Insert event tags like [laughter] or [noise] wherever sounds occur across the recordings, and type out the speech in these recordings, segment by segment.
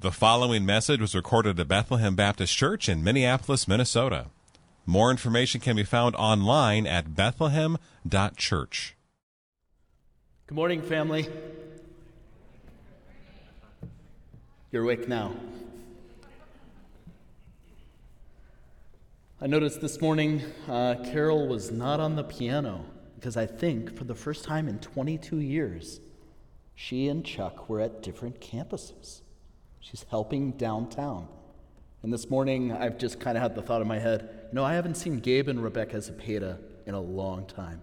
The following message was recorded at Bethlehem Baptist Church in Minneapolis, Minnesota. More information can be found online at bethlehem.church. Good morning, family. You're awake now. I noticed this morning uh, Carol was not on the piano because I think for the first time in 22 years, she and Chuck were at different campuses. She's helping downtown. And this morning, I've just kind of had the thought in my head you know, I haven't seen Gabe and Rebecca Zepeda in a long time.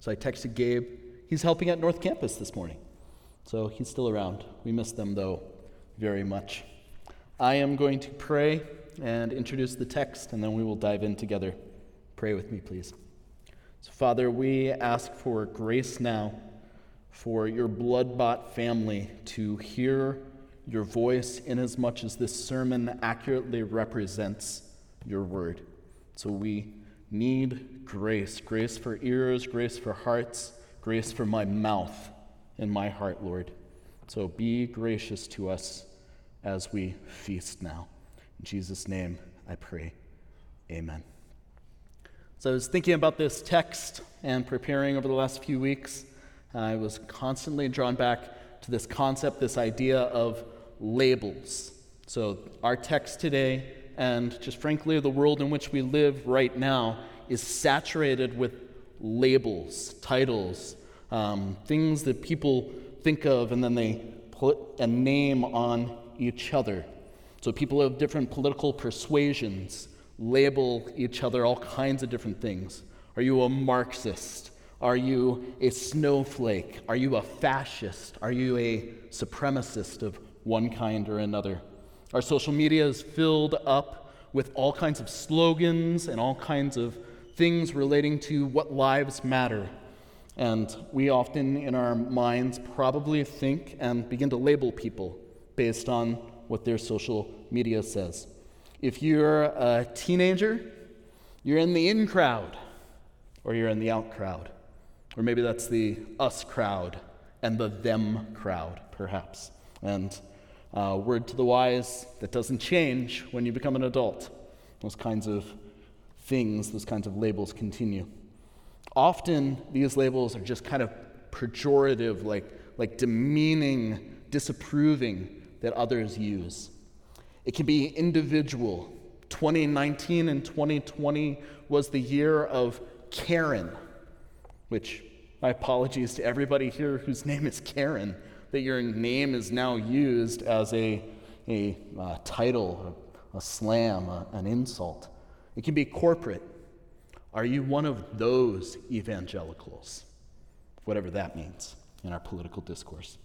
So I texted Gabe. He's helping at North Campus this morning. So he's still around. We miss them, though, very much. I am going to pray and introduce the text, and then we will dive in together. Pray with me, please. So, Father, we ask for grace now for your blood bought family to hear your voice inasmuch as this sermon accurately represents your word. So we need grace grace for ears, grace for hearts, grace for my mouth and my heart, Lord. So be gracious to us as we feast now. In Jesus' name I pray. Amen. So I was thinking about this text and preparing over the last few weeks. I was constantly drawn back to this concept, this idea of labels. So, our text today, and just frankly, the world in which we live right now, is saturated with labels, titles, um, things that people think of and then they put a name on each other. So, people of different political persuasions label each other all kinds of different things. Are you a Marxist? Are you a snowflake? Are you a fascist? Are you a supremacist of one kind or another. Our social media is filled up with all kinds of slogans and all kinds of things relating to what lives matter. And we often, in our minds, probably think and begin to label people based on what their social media says. If you're a teenager, you're in the in crowd, or you're in the out crowd. Or maybe that's the us crowd and the them crowd, perhaps. And uh, word to the wise that doesn't change when you become an adult. Those kinds of things, those kinds of labels continue. Often, these labels are just kind of pejorative, like, like demeaning, disapproving that others use. It can be individual. 2019 and 2020 was the year of Karen, which my apologies to everybody here whose name is Karen that your name is now used as a, a uh, title, a, a slam, a, an insult. It can be corporate. Are you one of those evangelicals? Whatever that means in our political discourse.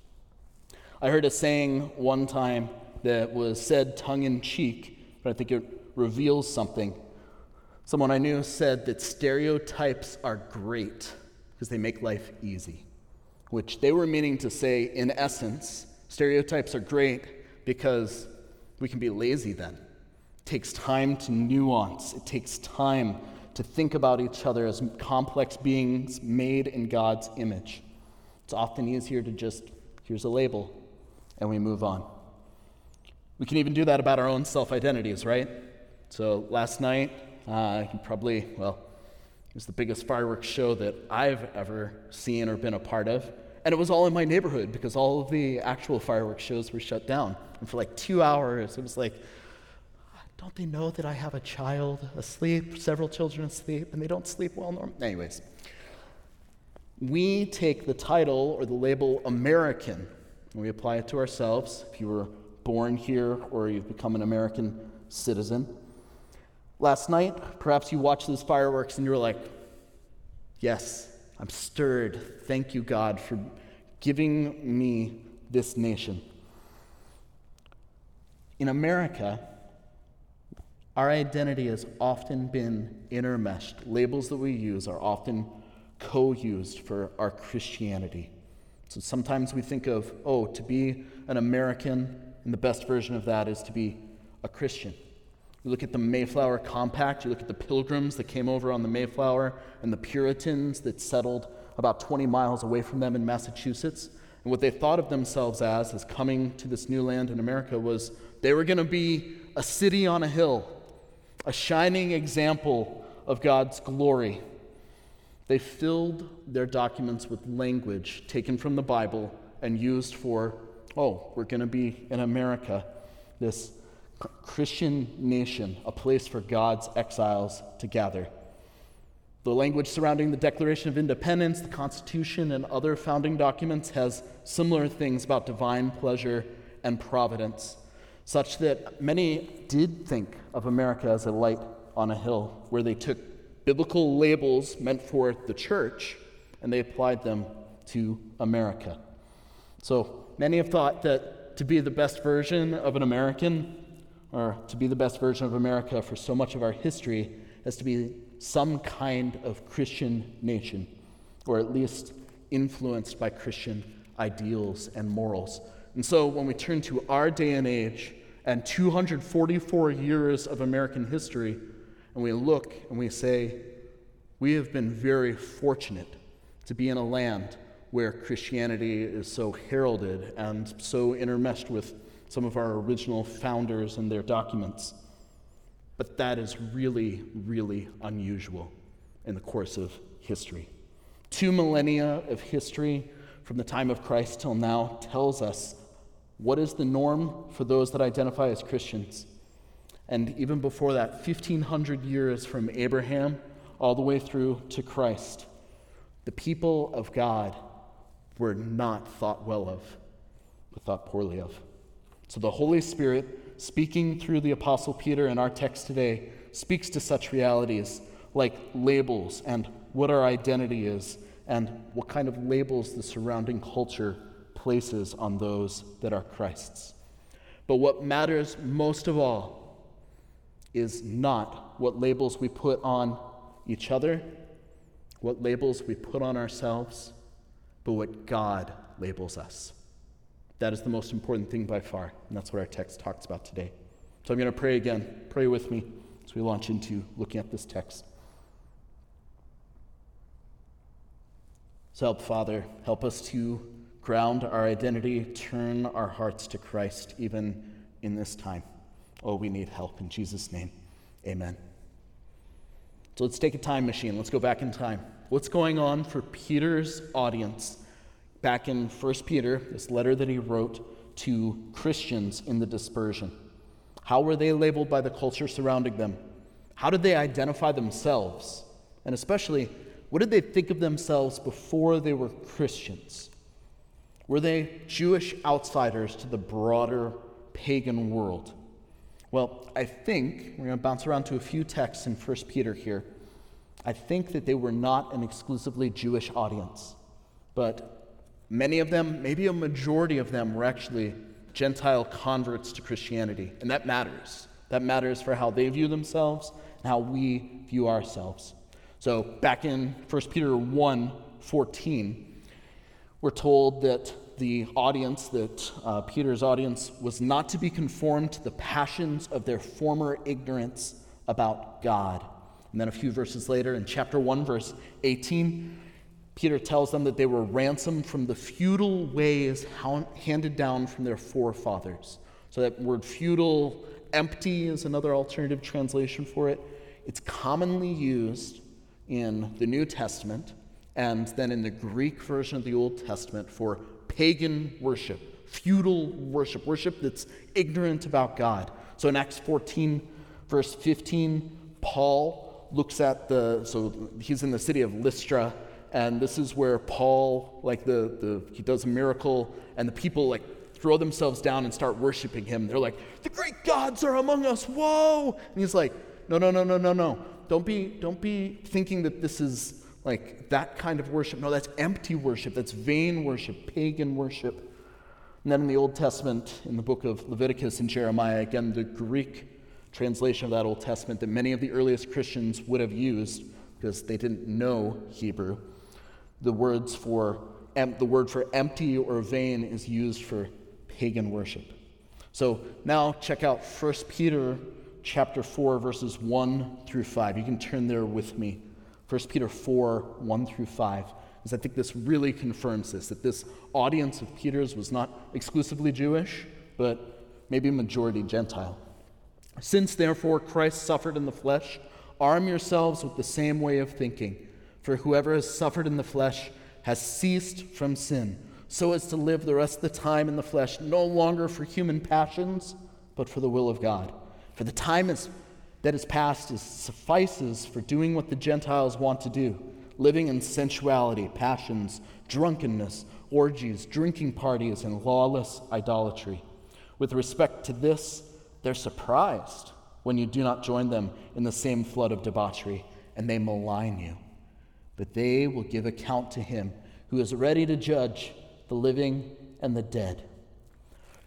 I heard a saying one time that was said tongue in cheek, but I think it reveals something. Someone I knew said that stereotypes are great because they make life easy which they were meaning to say, in essence, stereotypes are great because we can be lazy then. It takes time to nuance, it takes time to think about each other as complex beings made in God's image. It's often easier to just, here's a label, and we move on. We can even do that about our own self identities, right? So last night, uh, you probably, well, it was the biggest fireworks show that I've ever seen or been a part of. And it was all in my neighborhood because all of the actual fireworks shows were shut down. And for like two hours, it was like, don't they know that I have a child asleep, several children asleep, and they don't sleep well normally? Anyways, we take the title or the label American and we apply it to ourselves. If you were born here or you've become an American citizen. Last night, perhaps you watched those fireworks and you were like, yes, I'm stirred. Thank you, God, for giving me this nation. In America, our identity has often been intermeshed. Labels that we use are often co used for our Christianity. So sometimes we think of, oh, to be an American, and the best version of that is to be a Christian. You look at the Mayflower Compact, you look at the pilgrims that came over on the Mayflower and the Puritans that settled about 20 miles away from them in Massachusetts, And what they thought of themselves as, as coming to this new land in America, was they were going to be a city on a hill, a shining example of God's glory. They filled their documents with language taken from the Bible and used for, oh, we're going to be in America, this Christian nation, a place for God's exiles to gather. The language surrounding the Declaration of Independence, the Constitution, and other founding documents has similar things about divine pleasure and providence, such that many did think of America as a light on a hill, where they took biblical labels meant for the church and they applied them to America. So many have thought that to be the best version of an American, or to be the best version of America for so much of our history, as to be some kind of Christian nation, or at least influenced by Christian ideals and morals. And so when we turn to our day and age and 244 years of American history, and we look and we say, we have been very fortunate to be in a land where Christianity is so heralded and so intermeshed with some of our original founders and their documents. But that is really, really unusual in the course of history. Two millennia of history from the time of Christ till now tells us what is the norm for those that identify as Christians. And even before that, 1,500 years from Abraham all the way through to Christ, the people of God were not thought well of, but thought poorly of. So the Holy Spirit speaking through the Apostle Peter in our text today, speaks to such realities like labels and what our identity is and what kind of labels the surrounding culture places on those that are Christ's. But what matters most of all is not what labels we put on each other, what labels we put on ourselves, but what God labels us. That is the most important thing by far, and that's what our text talks about today. So I'm going to pray again. Pray with me as we launch into looking at this text. So help, Father, help us to ground our identity, turn our hearts to Christ, even in this time. Oh, we need help. In Jesus' name, amen. So let's take a time machine. Let's go back in time. What's going on for Peter's audience back in 1 Peter, this letter that he wrote to Christians in the dispersion. How were they labeled by the culture surrounding them? How did they identify themselves? And especially, what did they think of themselves before they were Christians? Were they Jewish outsiders to the broader pagan world? Well, I think, we're going to bounce around to a few texts in 1 Peter here. I think that they were not an exclusively Jewish audience, but Many of them, maybe a majority of them, were actually Gentile converts to Christianity. And that matters. That matters for how they view themselves and how we view ourselves. So back in 1 Peter 1 14, we're told that the audience, that uh, Peter's audience, was not to be conformed to the passions of their former ignorance about God. And then a few verses later, in chapter 1, verse 18, Peter tells them that they were ransomed from the futile ways handed down from their forefathers. So that word futile, empty is another alternative translation for it. It's commonly used in the New Testament and then in the Greek version of the Old Testament for pagan worship, futile worship, worship that's ignorant about God. So in Acts 14, verse 15, Paul looks at the, so he's in the city of Lystra and this is where Paul, like the, the he does a miracle, and the people like throw themselves down and start worshiping him. They're like, the great gods are among us, whoa! And he's like, no, no, no, no, no, no. Don't be, don't be thinking that this is like that kind of worship. No, that's empty worship. That's vain worship, pagan worship. And then in the Old Testament, in the book of Leviticus and Jeremiah, again, the Greek translation of that Old Testament that many of the earliest Christians would have used because they didn't know Hebrew the words for the word for empty or vain is used for pagan worship. So now check out 1 Peter chapter 4 verses 1 through 5. You can turn there with me. 1 Peter 4 1 through 5. is I think this really confirms this that this audience of Peter's was not exclusively Jewish, but maybe a majority Gentile. Since therefore Christ suffered in the flesh, arm yourselves with the same way of thinking. For whoever has suffered in the flesh has ceased from sin, so as to live the rest of the time in the flesh, no longer for human passions, but for the will of God. For the time is, that is past is, suffices for doing what the Gentiles want to do, living in sensuality, passions, drunkenness, orgies, drinking parties, and lawless idolatry. With respect to this, they're surprised when you do not join them in the same flood of debauchery, and they malign you. But they will give account to him who is ready to judge the living and the dead.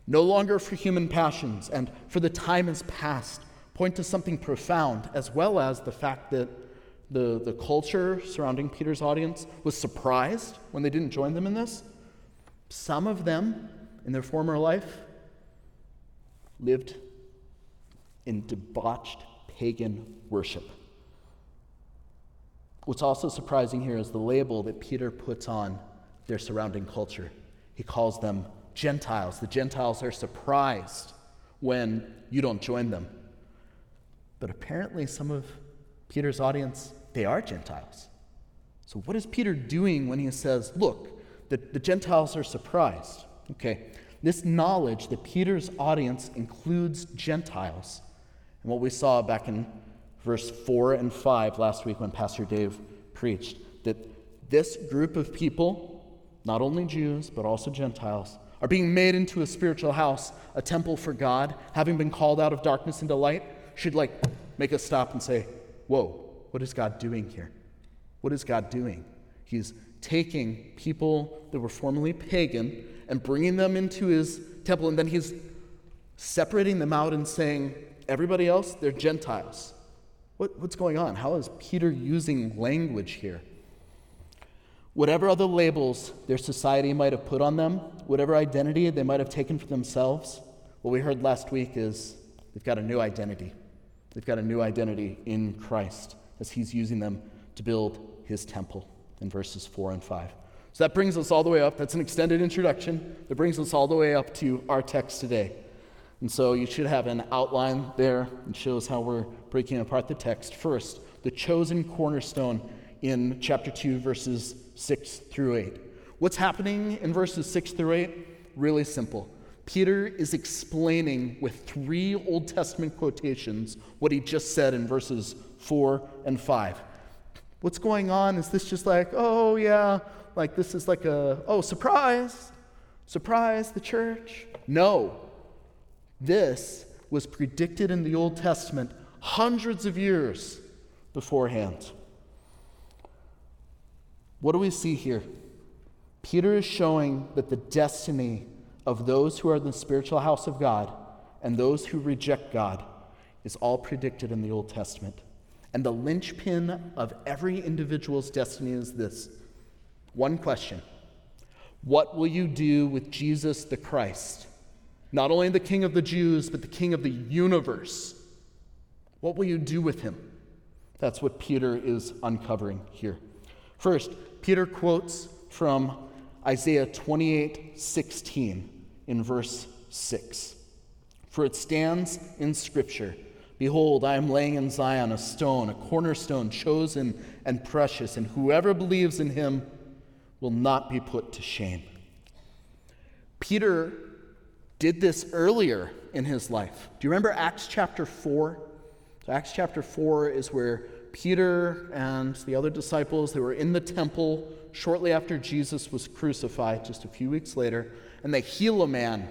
No longer for human passions, and for the time is past, point to something profound, as well as the fact that the, the culture surrounding Peter's audience was surprised when they didn't join them in this. Some of them, in their former life, lived in debauched pagan worship. What's also surprising here is the label that Peter puts on their surrounding culture. He calls them Gentiles. The Gentiles are surprised when you don't join them. But apparently, some of Peter's audience, they are Gentiles. So, what is Peter doing when he says, Look, the, the Gentiles are surprised? Okay, this knowledge that Peter's audience includes Gentiles and what we saw back in verse 4 and 5 last week when Pastor Dave preached that this group of people, not only Jews, but also Gentiles, are being made into a spiritual house, a temple for God, having been called out of darkness into light, should like make us stop and say, Whoa, what is God doing here? What is God doing? He's taking people that were formerly pagan and bringing them into his temple, and then he's separating them out and saying, Everybody else, they're Gentiles. What, what's going on? How is Peter using language here? Whatever other labels their society might have put on them, whatever identity they might have taken for themselves, what we heard last week is they've got a new identity. They've got a new identity in Christ as he's using them to build his temple in verses 4 and 5. So that brings us all the way up. That's an extended introduction. That brings us all the way up to our text today. And so you should have an outline there that shows how we're breaking apart the text. First, the chosen cornerstone in chapter 2, verses 6 through 8. What's happening in verses 6 through 8? Really simple. Peter is explaining with three Old Testament quotations what he just said in verses 4 and 5. What's going on? Is this just like, oh, yeah, like this is like a, oh, surprise, surprise, the church? No. This was predicted in the Old Testament hundreds of years beforehand. What do we see here? Peter is showing that the destiny of those who are in the spiritual house of God and those who reject God is all predicted in the Old Testament. And the linchpin of every individual's destiny is this one question What will you do with Jesus the Christ? Not only the King of the Jews, but the King of the universe. What will you do with him? That's what Peter is uncovering here. First, Peter quotes from Isaiah 28 16 in verse 6. For it stands in Scripture Behold, I am laying in Zion a stone, a cornerstone chosen and precious, and whoever believes in him will not be put to shame. Peter did this earlier in his life. Do you remember Acts chapter 4? So Acts chapter 4 is where Peter and the other disciples they were in the temple shortly after Jesus was crucified just a few weeks later and they heal a man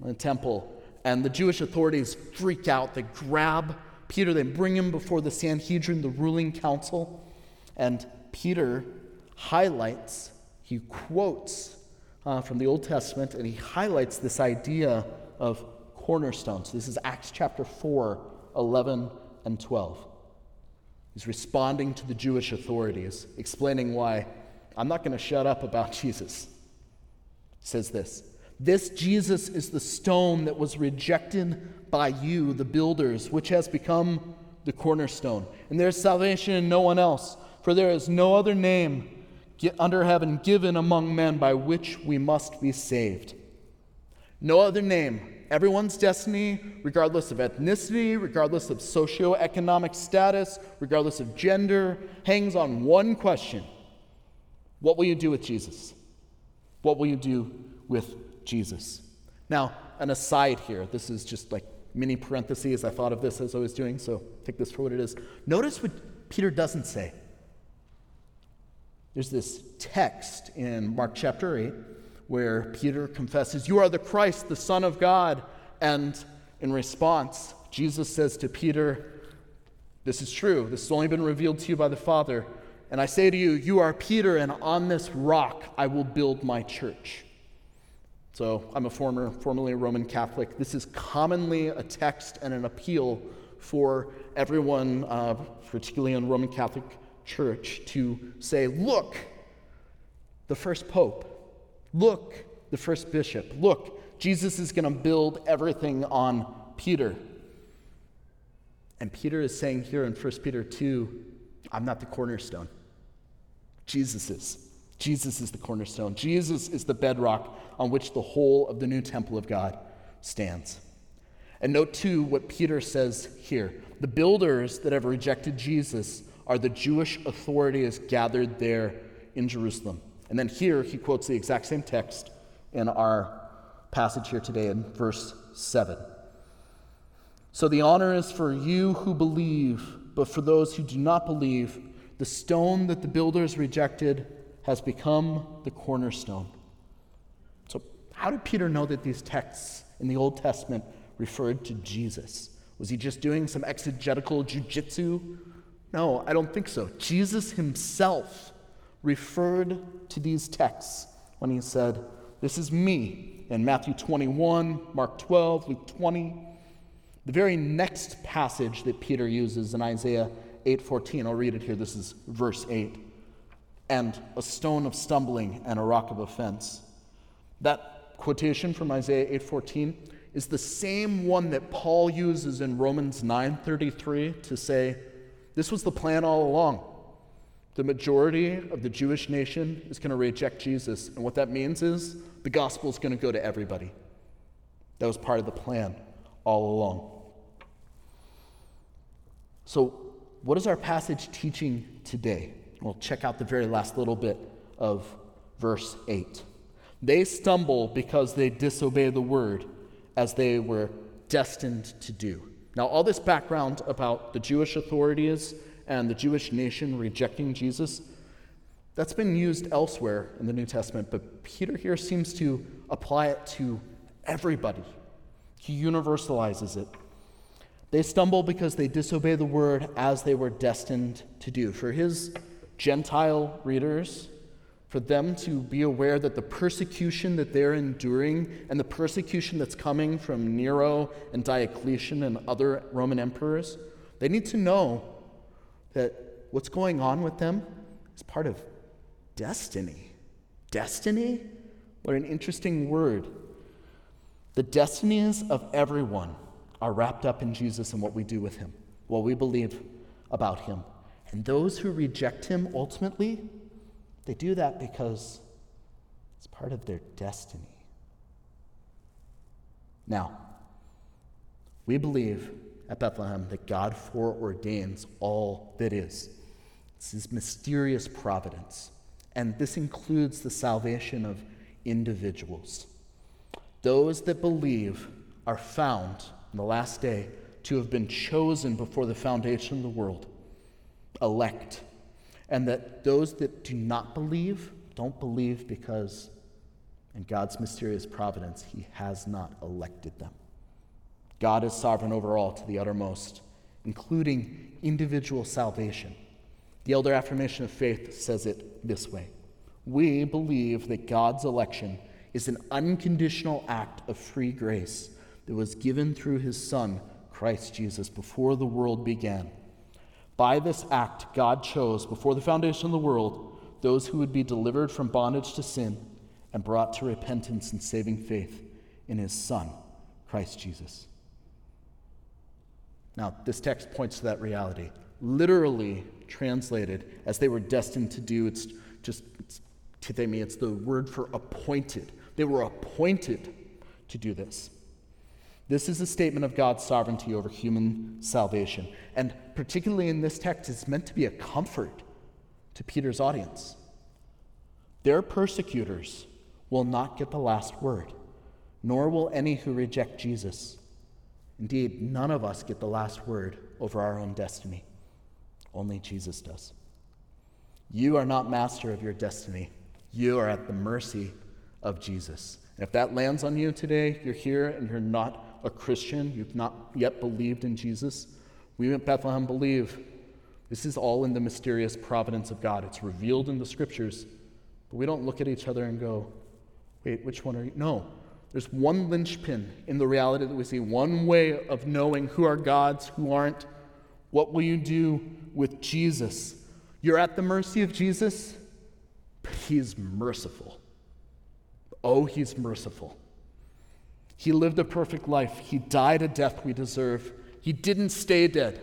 in the temple and the Jewish authorities freak out they grab Peter they bring him before the Sanhedrin the ruling council and Peter highlights he quotes uh, from the Old Testament, and he highlights this idea of cornerstones. This is Acts chapter 4, 11 and 12. He's responding to the Jewish authorities, explaining why I'm not going to shut up about [laughs] Jesus. He says this This Jesus is the stone that was rejected by you, the builders, which has become the cornerstone. And there's salvation in no one else, for there is no other name under heaven given among men by which we must be saved. No other name. Everyone's destiny, regardless of ethnicity, regardless of socioeconomic status, regardless of gender, hangs on one question What will you do with Jesus? What will you do with Jesus? Now, an aside here. This is just like mini parentheses. I thought of this as I was doing, so take this for what it is. Notice what Peter doesn't say. There's this text in Mark chapter 8 where Peter confesses, You are the Christ, the Son of God. And in response, Jesus says to Peter, This is true. This has only been revealed to you by the Father. And I say to you, You are Peter, and on this rock I will build my church. So I'm a former, formerly a Roman Catholic. This is commonly a text and an appeal for everyone, uh, particularly in Roman Catholic Church, to say, look, the first pope, look, the first bishop, look, Jesus is going to build everything on Peter. And Peter is saying here in 1 Peter 2, I'm not the cornerstone. Jesus is. Jesus is the cornerstone. Jesus is the bedrock on which the whole of the new temple of God stands. And note too what Peter says here. The builders that have rejected Jesus are the Jewish authorities gathered there in Jerusalem. And then here he quotes the exact same text in our passage here today in verse 7. So the honor is for you who believe, but for those who do not believe, the stone that the builders rejected has become the cornerstone. So, how did Peter know that these texts in the Old Testament referred to Jesus? Was he just doing some exegetical jujitsu? No, I don't think so. Jesus himself referred to these texts when he said, This is me in Matthew 21, Mark 12, Luke 20. The very next passage that Peter uses in Isaiah 8:14, I'll read it here. This is verse 8 and a stone of stumbling and a rock of offense. That quotation from Isaiah 8:14 is the same one that Paul uses in Romans 9:33 to say this was the plan all along. The majority of the Jewish nation is going to reject Jesus, and what that means is the gospel is going to go to everybody. That was part of the plan all along. So, what is our passage teaching today? We'll check out the very last little bit of verse 8. They stumble because they disobey the word as they were destined to do. Now, all this background about the Jewish authorities and the Jewish nation rejecting Jesus, that's been used elsewhere in the New Testament, but Peter here seems to apply it to everybody. He universalizes it. They stumble because they disobey the word as they were destined to do. For his Gentile readers, for them to be aware that the persecution that they're enduring and the persecution that's coming from Nero and Diocletian and other Roman emperors, they need to know that what's going on with them is part of destiny. Destiny? What an interesting word. The destinies of everyone are wrapped up in Jesus and what we do with him, what we believe about him. And those who reject him ultimately, they do that because it's part of their destiny. Now, we believe at Bethlehem that God foreordains all that is. It's his mysterious providence. And this includes the salvation of individuals. Those that believe are found in the last day to have been chosen before the foundation of the world elect, and that those that do not believe don't believe because, in God's mysterious providence, He has not elected them. God is sovereign over all to the uttermost, including individual salvation. The Elder Affirmation of Faith says it this way We believe that God's election is an unconditional act of free grace that was given through His Son, Christ Jesus, before the world began by this act, God chose, before the foundation of the world, those who would be delivered from bondage to sin and brought to repentance and saving faith in his Son, Christ Jesus. Now, this text points to that reality. Literally translated, as they were destined to do, it's just it's, tithemi, it's the word for appointed. They were appointed to do this. This is a statement of God's sovereignty over human salvation. And particularly in this text, it's meant to be a comfort to Peter's audience. Their persecutors will not get the last word, nor will any who reject Jesus. Indeed, none of us get the last word over our own destiny. Only Jesus does. You are not master of your destiny. You are at the mercy of Jesus. And if that lands on you today, you're here and you're not a Christian, you've not yet believed in Jesus, we at Bethlehem believe this is all in the mysterious providence of God. It's revealed in the scriptures, but we don't look at each other and go, wait, which one are you? No. There's one linchpin in the reality that we see, one way of knowing who are God's, who aren't. What will you do with Jesus? You're at the mercy of Jesus, but He's merciful. Oh, He's merciful. He lived a perfect life. He died a death we deserve. He didn't stay dead.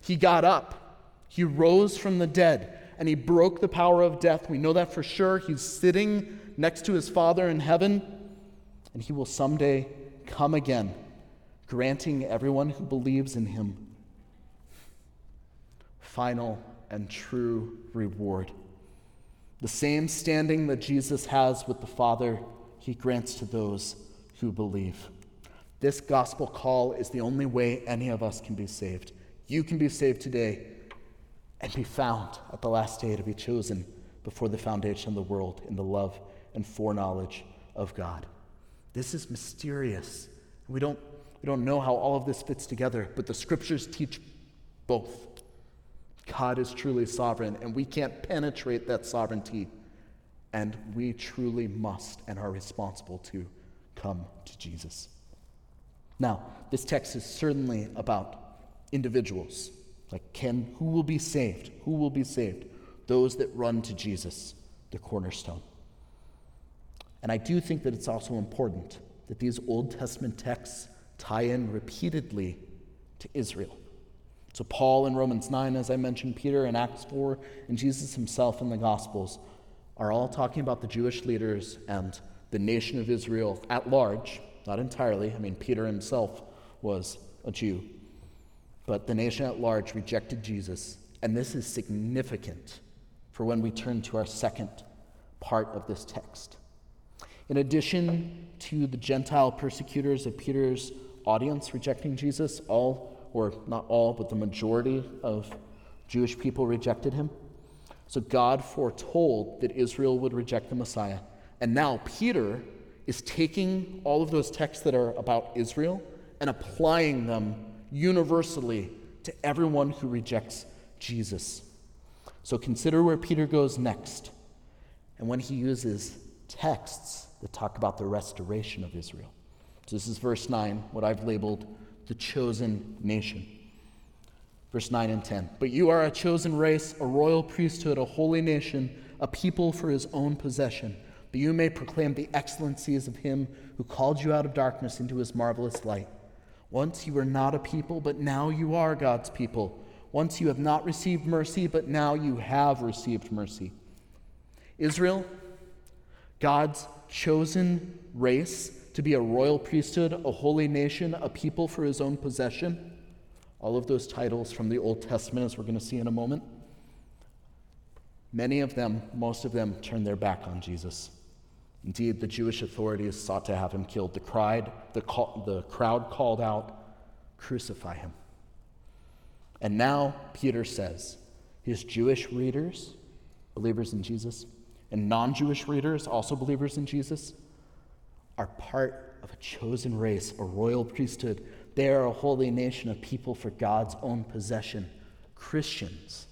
He got up. He rose from the dead and he broke the power of death. We know that for sure. He's sitting next to his Father in heaven and he will someday come again, granting everyone who believes in him final and true reward. The same standing that Jesus has with the Father, he grants to those who believe. This gospel call is the only way any of us can be saved. You can be saved today and be found at the last day to be chosen before the foundation of the world in the love and foreknowledge of God. This is mysterious. We don't, we don't know how all of this fits together, but the scriptures teach both. God is truly sovereign, and we can't penetrate that sovereignty, and we truly must and are responsible to come to Jesus. Now, this text is certainly about individuals. Like, can who will be saved? Who will be saved? Those that run to Jesus, the cornerstone. And I do think that it's also important that these Old Testament texts tie in repeatedly to Israel. So, Paul in Romans 9, as I mentioned, Peter in Acts 4, and Jesus himself in the Gospels are all talking about the Jewish leaders and the nation of Israel at large, not entirely. I mean, Peter himself was a Jew. But the nation at large rejected Jesus. And this is significant for when we turn to our second part of this text. In addition to the Gentile persecutors of Peter's audience rejecting Jesus, all, or not all, but the majority of Jewish people rejected him. So God foretold that Israel would reject the Messiah. And now Peter is taking all of those texts that are about Israel and applying them universally to everyone who rejects Jesus. So consider where Peter goes next. And when he uses texts that talk about the restoration of Israel. So this is verse 9, what I've labeled the chosen nation. Verse 9 and 10. But you are a chosen race, a royal priesthood, a holy nation, a people for his own possession that you may proclaim the excellencies of him who called you out of darkness into his marvelous light. Once you were not a people, but now you are God's people. Once you have not received mercy, but now you have received mercy. Israel, God's chosen race to be a royal priesthood, a holy nation, a people for his own possession. All of those titles from the Old Testament, as we're going to see in a moment. Many of them, most of them, turned their back on Jesus. Indeed, the Jewish authorities sought to have him killed. The, cried, the, call, the crowd called out, Crucify him. And now Peter says his Jewish readers, believers in Jesus, and non Jewish readers, also believers in Jesus, are part of a chosen race, a royal priesthood. They are a holy nation of people for God's own possession, Christians.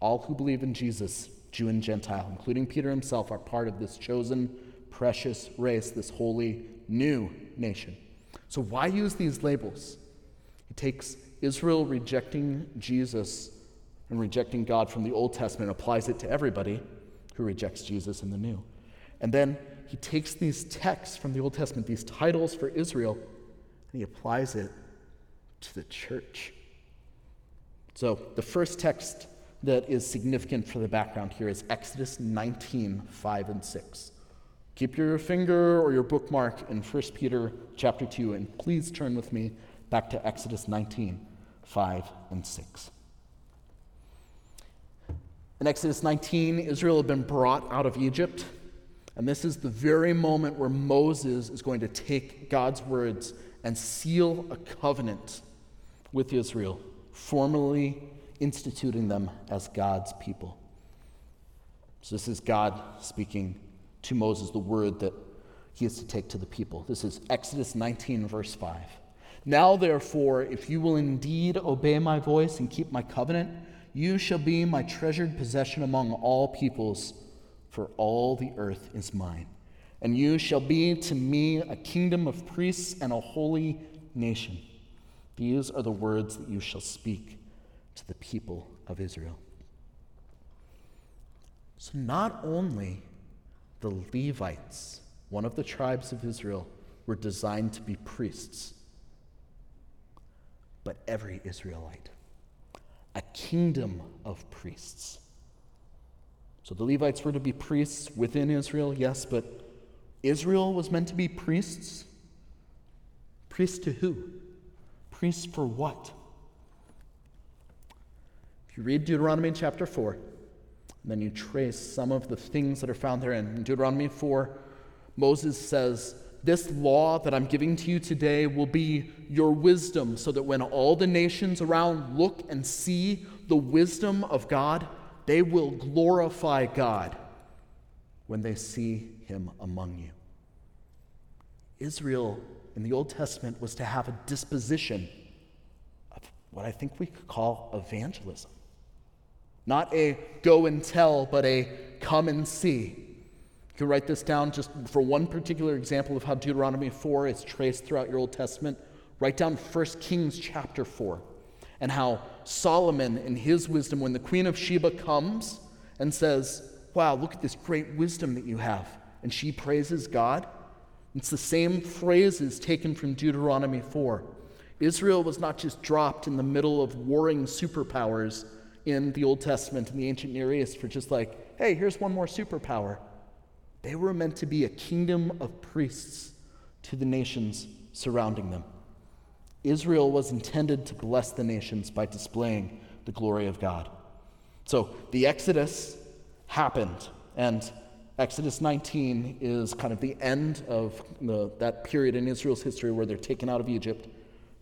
All who believe in Jesus Jew and Gentile, including Peter himself, are part of this chosen, precious race, this holy new nation. So, why use these labels? He takes Israel rejecting Jesus and rejecting God from the Old Testament applies it to everybody who rejects Jesus in the New. And then he takes these texts from the Old Testament, these titles for Israel, and he applies it to the church. So, the first text that is significant for the background here is Exodus 19, 5 and 6. Keep your finger or your bookmark in 1 Peter chapter 2, and please turn with me back to Exodus 19, 5 and 6. In Exodus 19, Israel had been brought out of Egypt, and this is the very moment where Moses is going to take God's words and seal a covenant with Israel, formally instituting them as God's people. So, this is God speaking to Moses the word that he is to take to the people. This is Exodus 19, verse 5. Now, therefore, if you will indeed obey my voice and keep my covenant, you shall be my treasured possession among all peoples, for all the earth is mine. And you shall be to me a kingdom of priests and a holy nation. These are the words that you shall speak to the people of Israel. So, not only the Levites, one of the tribes of Israel, were designed to be priests, but every Israelite, a kingdom of priests. So the Levites were to be priests within Israel, yes, but Israel was meant to be priests. Priests to who? Priests for what? If you read Deuteronomy chapter 4, and then you trace some of the things that are found there in Deuteronomy 4. Moses says, This law that I'm giving to you today will be your wisdom, so that when all the nations around look and see the wisdom of God, they will glorify God when they see him among you. Israel in the Old Testament was to have a disposition of what I think we could call evangelism. Not a go and tell, but a come and see. You can write this down just for one particular example of how Deuteronomy 4 is traced throughout your Old Testament. Write down 1 Kings chapter 4 and how Solomon, in his wisdom, when the Queen of Sheba comes and says, Wow, look at this great wisdom that you have, and she praises God, it's the same phrases taken from Deuteronomy 4. Israel was not just dropped in the middle of warring superpowers in the Old Testament in the ancient Near East for just like, hey, here's one more superpower. They were meant to be a kingdom of priests to the nations surrounding them. Israel was intended to bless the nations by displaying the glory of God. So the Exodus happened, and Exodus 19 is kind of the end of the, that period in Israel's history where they're taken out of Egypt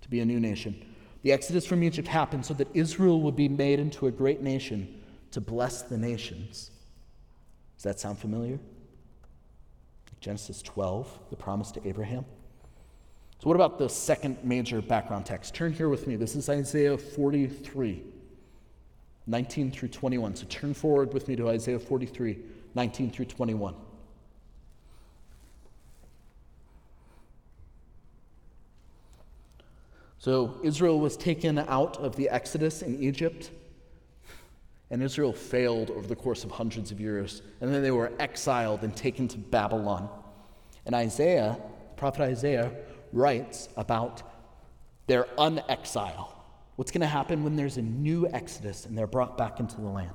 to be a new nation. The Exodus from Egypt happened so that Israel would be made into a great nation to bless the nations. Does that sound familiar? Genesis 12, the promise to Abraham. So, what about the second major background text? Turn here with me. This is Isaiah 43, 19 through 21. So, turn forward with me to Isaiah 43, 19 through 21. So Israel was taken out of the Exodus in Egypt, and Israel failed over the course of hundreds of years. And then they were exiled and taken to Babylon. And Isaiah, prophet Isaiah, writes about their unexile. What's going to happen when there's a new Exodus and they're brought back into the land?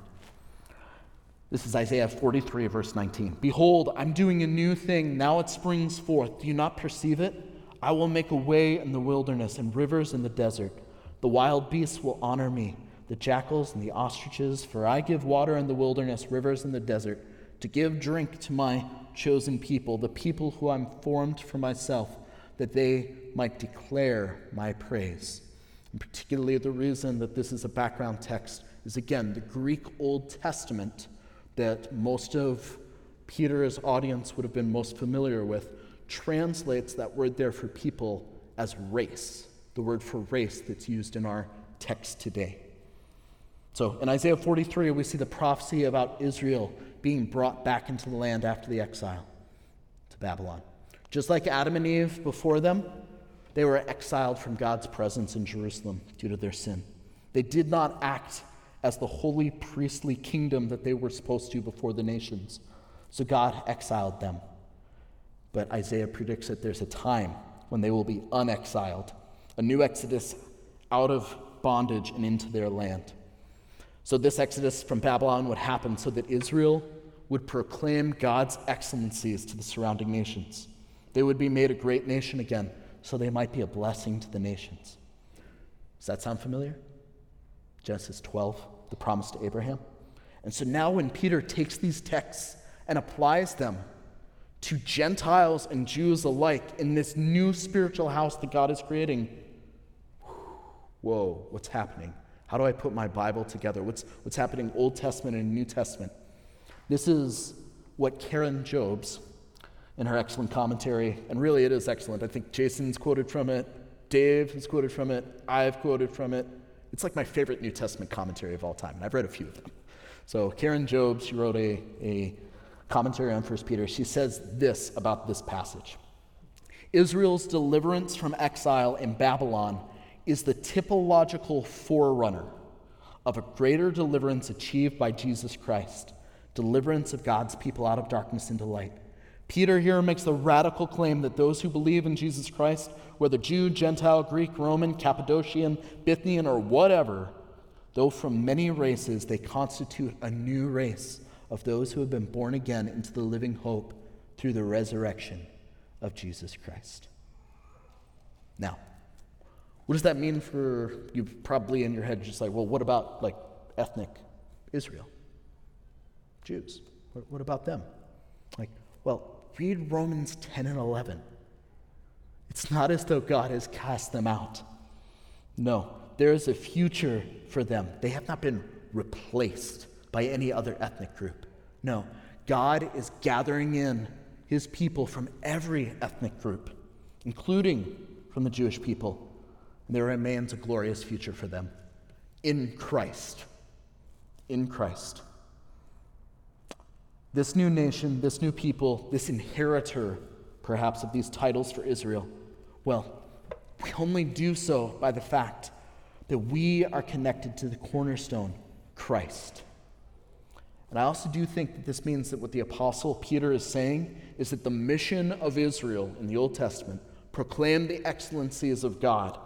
This is Isaiah 43, verse 19. Behold, I'm doing a new thing. Now it springs forth. Do you not perceive it? I will make a way in the wilderness and rivers in the desert. The wild beasts will honor me, the jackals and the ostriches, for I give water in the wilderness, rivers in the desert, to give drink to my chosen people, the people who I'm formed for myself, that they might declare my praise. And particularly, the reason that this is a background text is again the Greek Old Testament that most of Peter's audience would have been most familiar with translates that word there for people as race, the word for race that's used in our text today. So in Isaiah 43, we see the prophecy about Israel being brought back into the land after the exile to Babylon. Just like Adam and Eve before them, they were exiled from God's presence in Jerusalem due to their sin. They did not act as the holy priestly kingdom that they were supposed to before the nations. So God exiled them. But Isaiah predicts that there's a time when they will be unexiled, a new exodus out of bondage and into their land. So, this exodus from Babylon would happen so that Israel would proclaim God's excellencies to the surrounding nations. They would be made a great nation again, so they might be a blessing to the nations. Does that sound familiar? Genesis 12, the promise to Abraham. And so now, when Peter takes these texts and applies them to Gentiles and Jews alike in this new spiritual house that God is creating, whoa, what's happening? How do I put my Bible together? What's, what's happening Old Testament and New Testament? This is what Karen Jobes, in her excellent commentary, and really it is excellent. I think Jason's quoted from it, Dave has quoted from it, I've quoted from it. It's like my favorite New Testament commentary of all time, and I've read a few of them. So Karen Jobes, she wrote a, a commentary on 1 Peter. She says this about this passage Israel's deliverance from exile in Babylon is the typological forerunner of a greater deliverance achieved by Jesus Christ, deliverance of God's people out of darkness into light. Peter here makes the radical claim that those who believe in Jesus Christ, whether Jew, Gentile, Greek, Roman, Cappadocian, Bithynian, or whatever, though from many races, they constitute a new race of those who have been born again into the living hope through the resurrection of Jesus Christ. Now, what does that mean for you? Probably in your head, just like, well, what about like ethnic Israel? Jews. What, about them? Like, well, read Romans 10 and 11. It's not as though God has cast them out. No, there is a future for them. They have not been replaced by any other ethnic group. No, God is gathering in his people from every ethnic group, including from the Jewish people and there remains a glorious future for them in Christ. In Christ. This new nation, this new people, this inheritor, perhaps, of these titles for Israel, well, we only do so by the fact that we are connected to the cornerstone, Christ. And I also do think that this means that what the Apostle Peter is saying is that the mission of Israel in the Old Testament proclaim the excellencies of God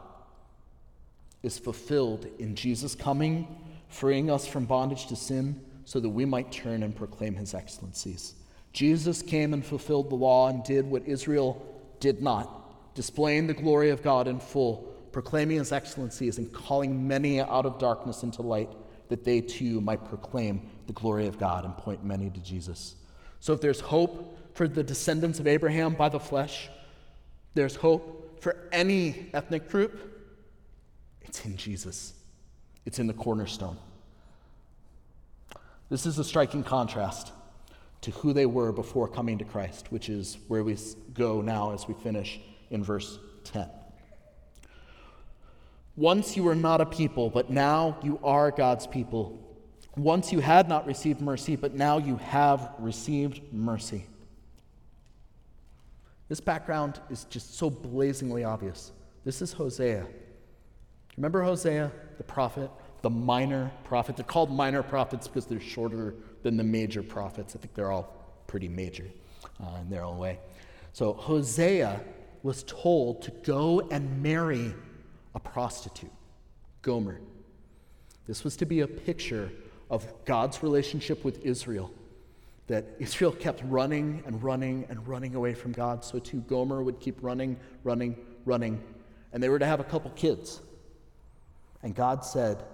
is fulfilled in Jesus coming, freeing us from bondage to sin, so that we might turn and proclaim his excellencies. Jesus came and fulfilled the law and did what Israel did not, displaying the glory of God in full, proclaiming his excellencies, and calling many out of darkness into light, that they too might proclaim the glory of God and point many to Jesus. So if there's hope for the descendants of Abraham by the flesh, there's hope for any ethnic group it's in Jesus, it's in the cornerstone. This is a striking contrast to who they were before coming to Christ, which is where we go now as we finish in verse 10. Once you were not a people, but now you are God's people. Once you had not received mercy, but now you have received mercy. This background is just so blazingly obvious. This is Hosea. Remember Hosea, the prophet, the minor prophet? They're called minor prophets because they're shorter than the major prophets. I think they're all pretty major uh, in their own way. So Hosea was told to go and marry a prostitute, Gomer. This was to be a picture of God's relationship with Israel. That Israel kept running and running and running away from God, so too Gomer would keep running, running, running. And they were to have a couple kids. And God said,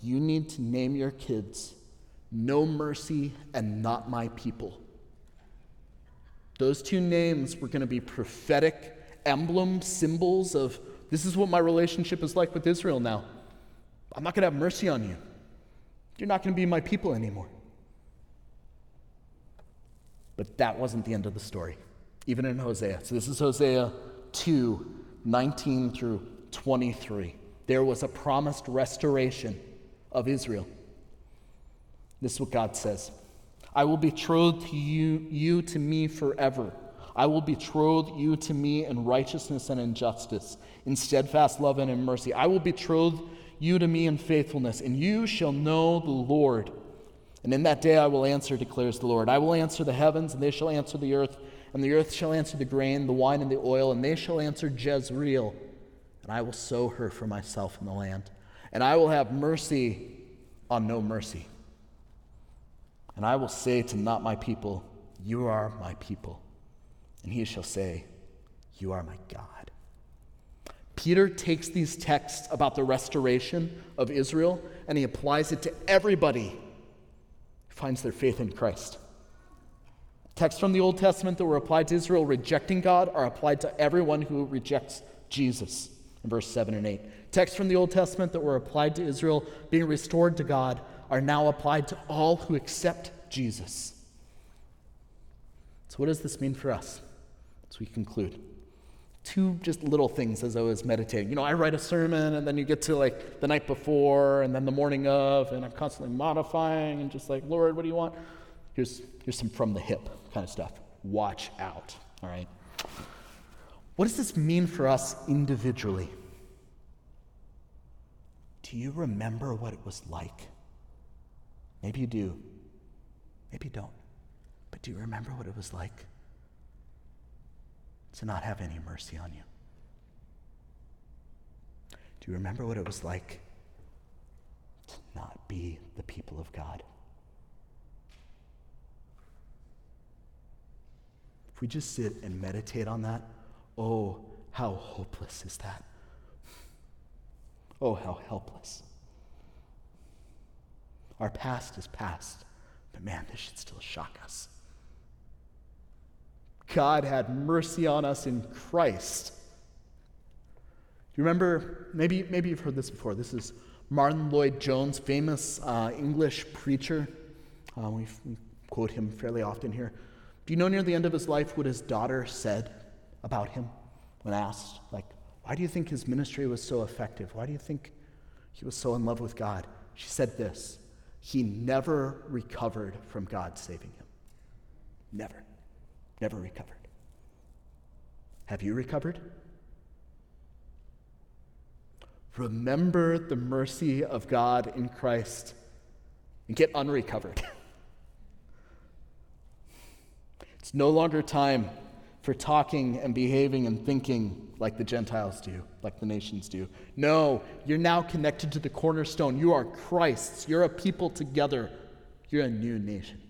You need to name your kids No Mercy and Not My People. Those two names were going to be prophetic emblems, symbols of this is what my relationship is like with Israel now. I'm not going to have mercy on you. You're not going to be my people anymore. But that wasn't the end of the story, even in Hosea. So this is Hosea 2 19 through 23 there was a promised restoration of Israel. This is what God says I will betroth to you, you to me forever. I will betroth you to me in righteousness and in justice, in steadfast love and in mercy. I will betroth you to me in faithfulness, and you shall know the Lord. And in that day I will answer, declares the Lord. I will answer the heavens, and they shall answer the earth, and the earth shall answer the grain, the wine, and the oil, and they shall answer Jezreel and I will sow her for myself in the land. And I will have mercy on no mercy. And I will say to not my people, You are my people. And he shall say, You are my God. Peter takes these texts about the restoration of Israel and he applies it to everybody who finds their faith in Christ. Texts from the Old Testament that were applied to Israel rejecting God are applied to everyone who rejects Jesus in verse 7 and 8. Texts from the Old Testament that were applied to Israel being restored to God are now applied to all who accept Jesus. So, what does this mean for us as we conclude? Two just little things as I was meditating. You know, I write a sermon and then you get to like the night before and then the morning of, and I'm constantly modifying and just like, Lord, what do you want? Here's, here's some from the hip kind of stuff. Watch out, all right? What does this mean for us individually? Do you remember what it was like? Maybe you do. Maybe you don't. But do you remember what it was like to not have any mercy on you? Do you remember what it was like to not be the people of God? If we just sit and meditate on that, oh, how hopeless is that? Oh, how helpless. Our past is past, but man, this should still shock us. God had mercy on us in Christ. Do you remember? Maybe, maybe you've heard this before. This is Martyn Lloyd-Jones, famous uh, English preacher. Uh, we quote him fairly often here. Do you know near the end of his life what his daughter said about him when asked, like, why do you think his ministry was so effective? Why do you think he was so in love with God? She said this He never recovered from God saving him. Never. Never recovered. Have you recovered? Remember the mercy of God in Christ and get unrecovered. it's no longer time for talking and behaving and thinking like the Gentiles do, like the nations do. No, you're now connected to the cornerstone. You are Christ's. You're a people together. You're a new nation.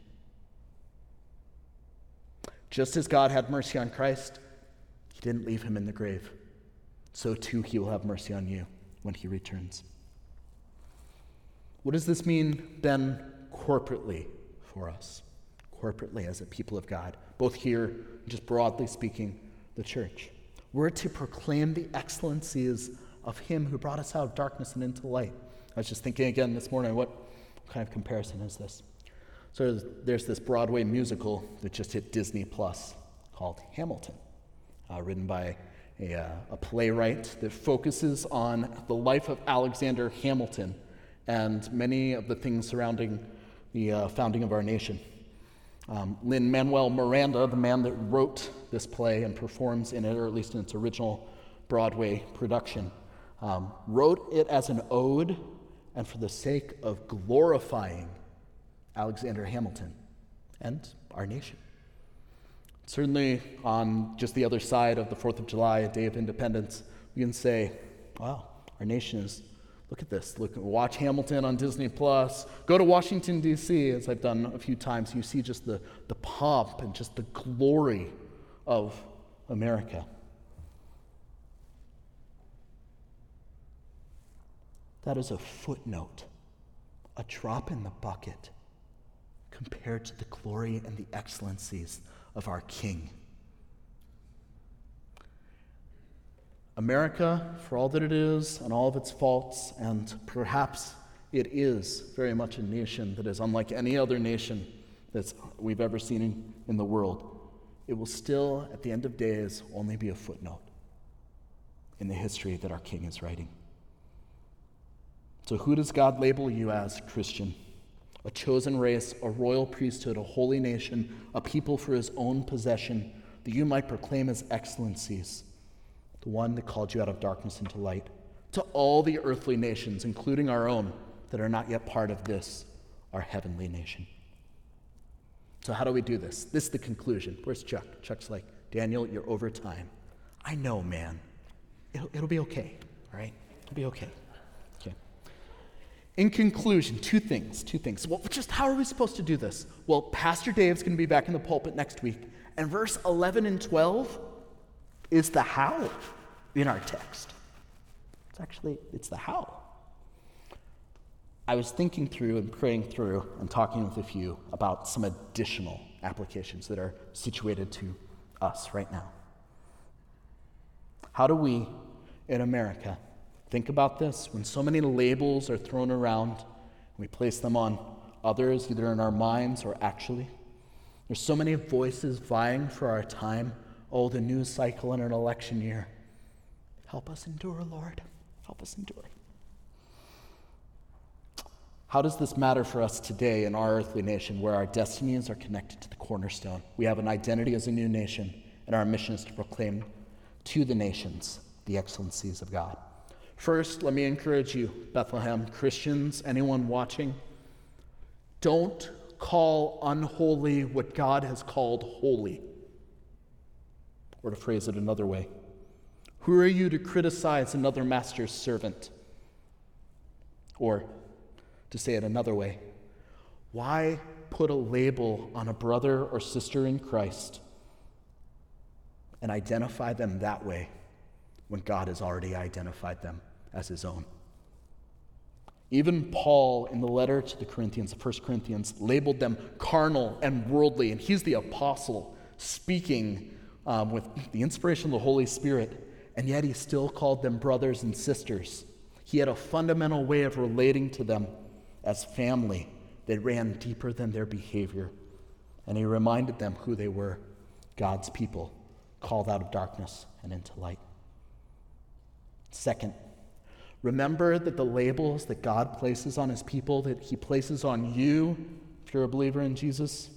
Just as God had mercy on Christ, He didn't leave him in the grave. So too, He will have mercy on you when He returns. What does this mean then corporately for us? Corporately as a people of God, both here, just broadly speaking, the church. We're to proclaim the excellencies of Him who brought us out of darkness and into light. I was just thinking again this morning, what kind of comparison is this? So there's this Broadway musical that just hit Disney Plus called Hamilton, uh, written by a, uh, a playwright that focuses on the life of Alexander Hamilton and many of the things surrounding the uh, founding of our nation. Um, Lin Manuel Miranda, the man that wrote this play and performs in it, or at least in its original Broadway production, um, wrote it as an ode and for the sake of glorifying Alexander Hamilton and our nation. Certainly, on just the other side of the 4th of July, a day of independence, we can say, wow, our nation is Look at this. Look, watch Hamilton on Disney Plus. Go to Washington, D.C., as I've done a few times. You see just the, the pomp and just the glory of America. That is a footnote, a drop in the bucket compared to the glory and the excellencies of our King. America, for all that it is and all of its faults, and perhaps it is very much a nation that is unlike any other nation that we've ever seen in, in the world, it will still, at the end of days, only be a footnote in the history that our King is writing. So, who does God label you as, Christian? A chosen race, a royal priesthood, a holy nation, a people for his own possession, that you might proclaim his excellencies the one that called you out of darkness into light, to all the earthly nations, including our own, that are not yet part of this, our heavenly nation. So, how do we do this? This is the conclusion. Where's Chuck? Chuck's like, Daniel, you're over time. I know, man. It'll, it'll be okay, all right? It'll be okay. In conclusion, two things, two things. Well, just how are we supposed to do this? Well, Pastor Dave's going to be back in the pulpit next week, and verse 11 and 12 is the how in our text. It's actually it's the how. I was thinking through and praying through and talking with a few about some additional applications that are situated to us right now. How do we in America think about this when so many labels are thrown around we place them on others, either in our minds or actually? There's so many voices vying for our time. Oh, the news cycle in an election year. Help us endure, Lord. Help us endure. How does this matter for us today in our earthly nation where our destinies are connected to the cornerstone? We have an identity as a new nation, and our mission is to proclaim to the nations the excellencies of God. First, let me encourage you, Bethlehem Christians, anyone watching, don't call unholy what God has called holy. Or to phrase it another way, who are you to criticize another master's servant? Or to say it another way, why put a label on a brother or sister in Christ and identify them that way when God has already identified them as his own? Even Paul, in the letter to the Corinthians, 1 Corinthians, labeled them carnal and worldly, and he's the apostle speaking um, with the inspiration of the Holy Spirit, and yet he still called them brothers and sisters. He had a fundamental way of relating to them as family that ran deeper than their behavior. And he reminded them who they were God's people, called out of darkness and into light. Second, remember that the labels that God places on his people, that he places on you, if you're a believer in Jesus,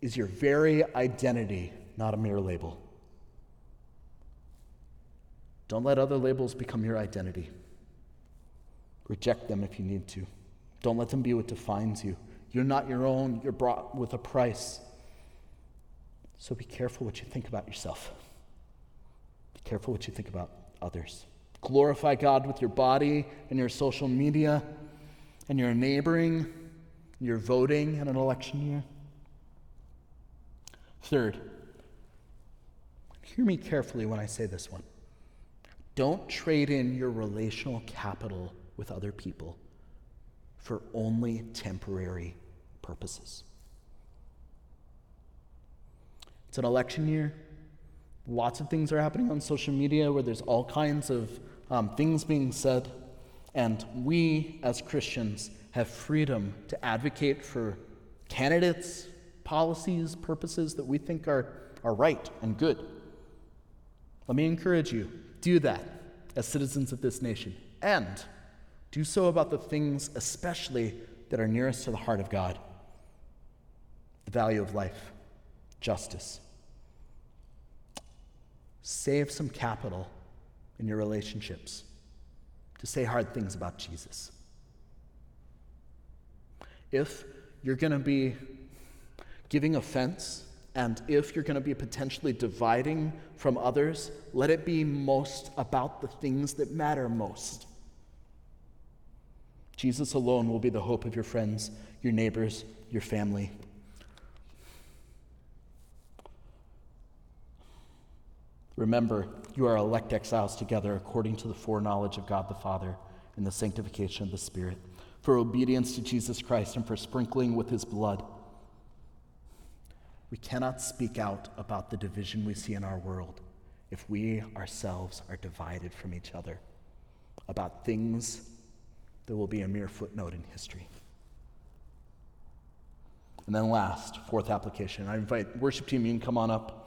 is your very identity, not a mere label. Don't let other labels become your identity. Reject them if you need to. Don't let them be what defines you. You're not your own, you're brought with a price. So be careful what you think about yourself. Be careful what you think about others. Glorify God with your body and your social media and your neighboring, your voting in an election year. Third, hear me carefully when I say this one. Don't trade in your relational capital with other people for only temporary purposes. It's an election year. Lots of things are happening on social media where there's all kinds of um, things being said. And we, as Christians, have freedom to advocate for candidates, policies, purposes that we think are, are right and good. Let me encourage you do that as citizens of this nation. And do so about the things, especially, that are nearest to the heart of God the value of life, justice. Save some capital in your relationships to say hard things about Jesus. If you're going to be giving offense, and if you're going to be potentially dividing from others, let it be most about the things that matter most. Jesus alone will be the hope of your friends, your neighbors, your family. Remember, you are elect exiles together according to the foreknowledge of God the Father and the sanctification of the Spirit, for obedience to Jesus Christ and for sprinkling with his blood. We cannot speak out about the division we see in our world if we ourselves are divided from each other about things that will be a mere footnote in history. And then, last, fourth application. I invite worship team, you can come on up.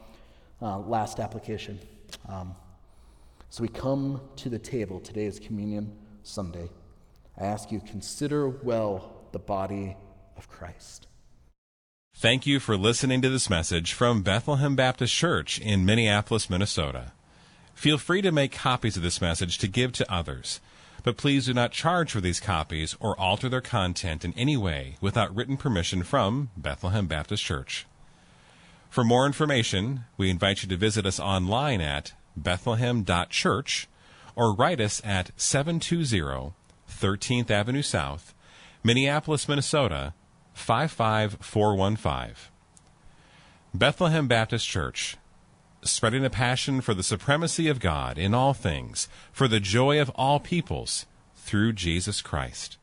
Uh, last application. Um, so we come to the table. Today is Communion Sunday. I ask you, consider well the body of Christ. Thank you for listening to this message from Bethlehem Baptist Church in Minneapolis, Minnesota. Feel free to make copies of this message to give to others but please do not charge for these copies or alter their content in any way without written permission from Bethlehem Baptist Church. For more information, we invite you to visit us online at bethlehem.church or write us at 720 13th Avenue South, Minneapolis, Minnesota 55415. Bethlehem Baptist Church, spreading a passion for the supremacy of God in all things, for the joy of all peoples, through Jesus Christ.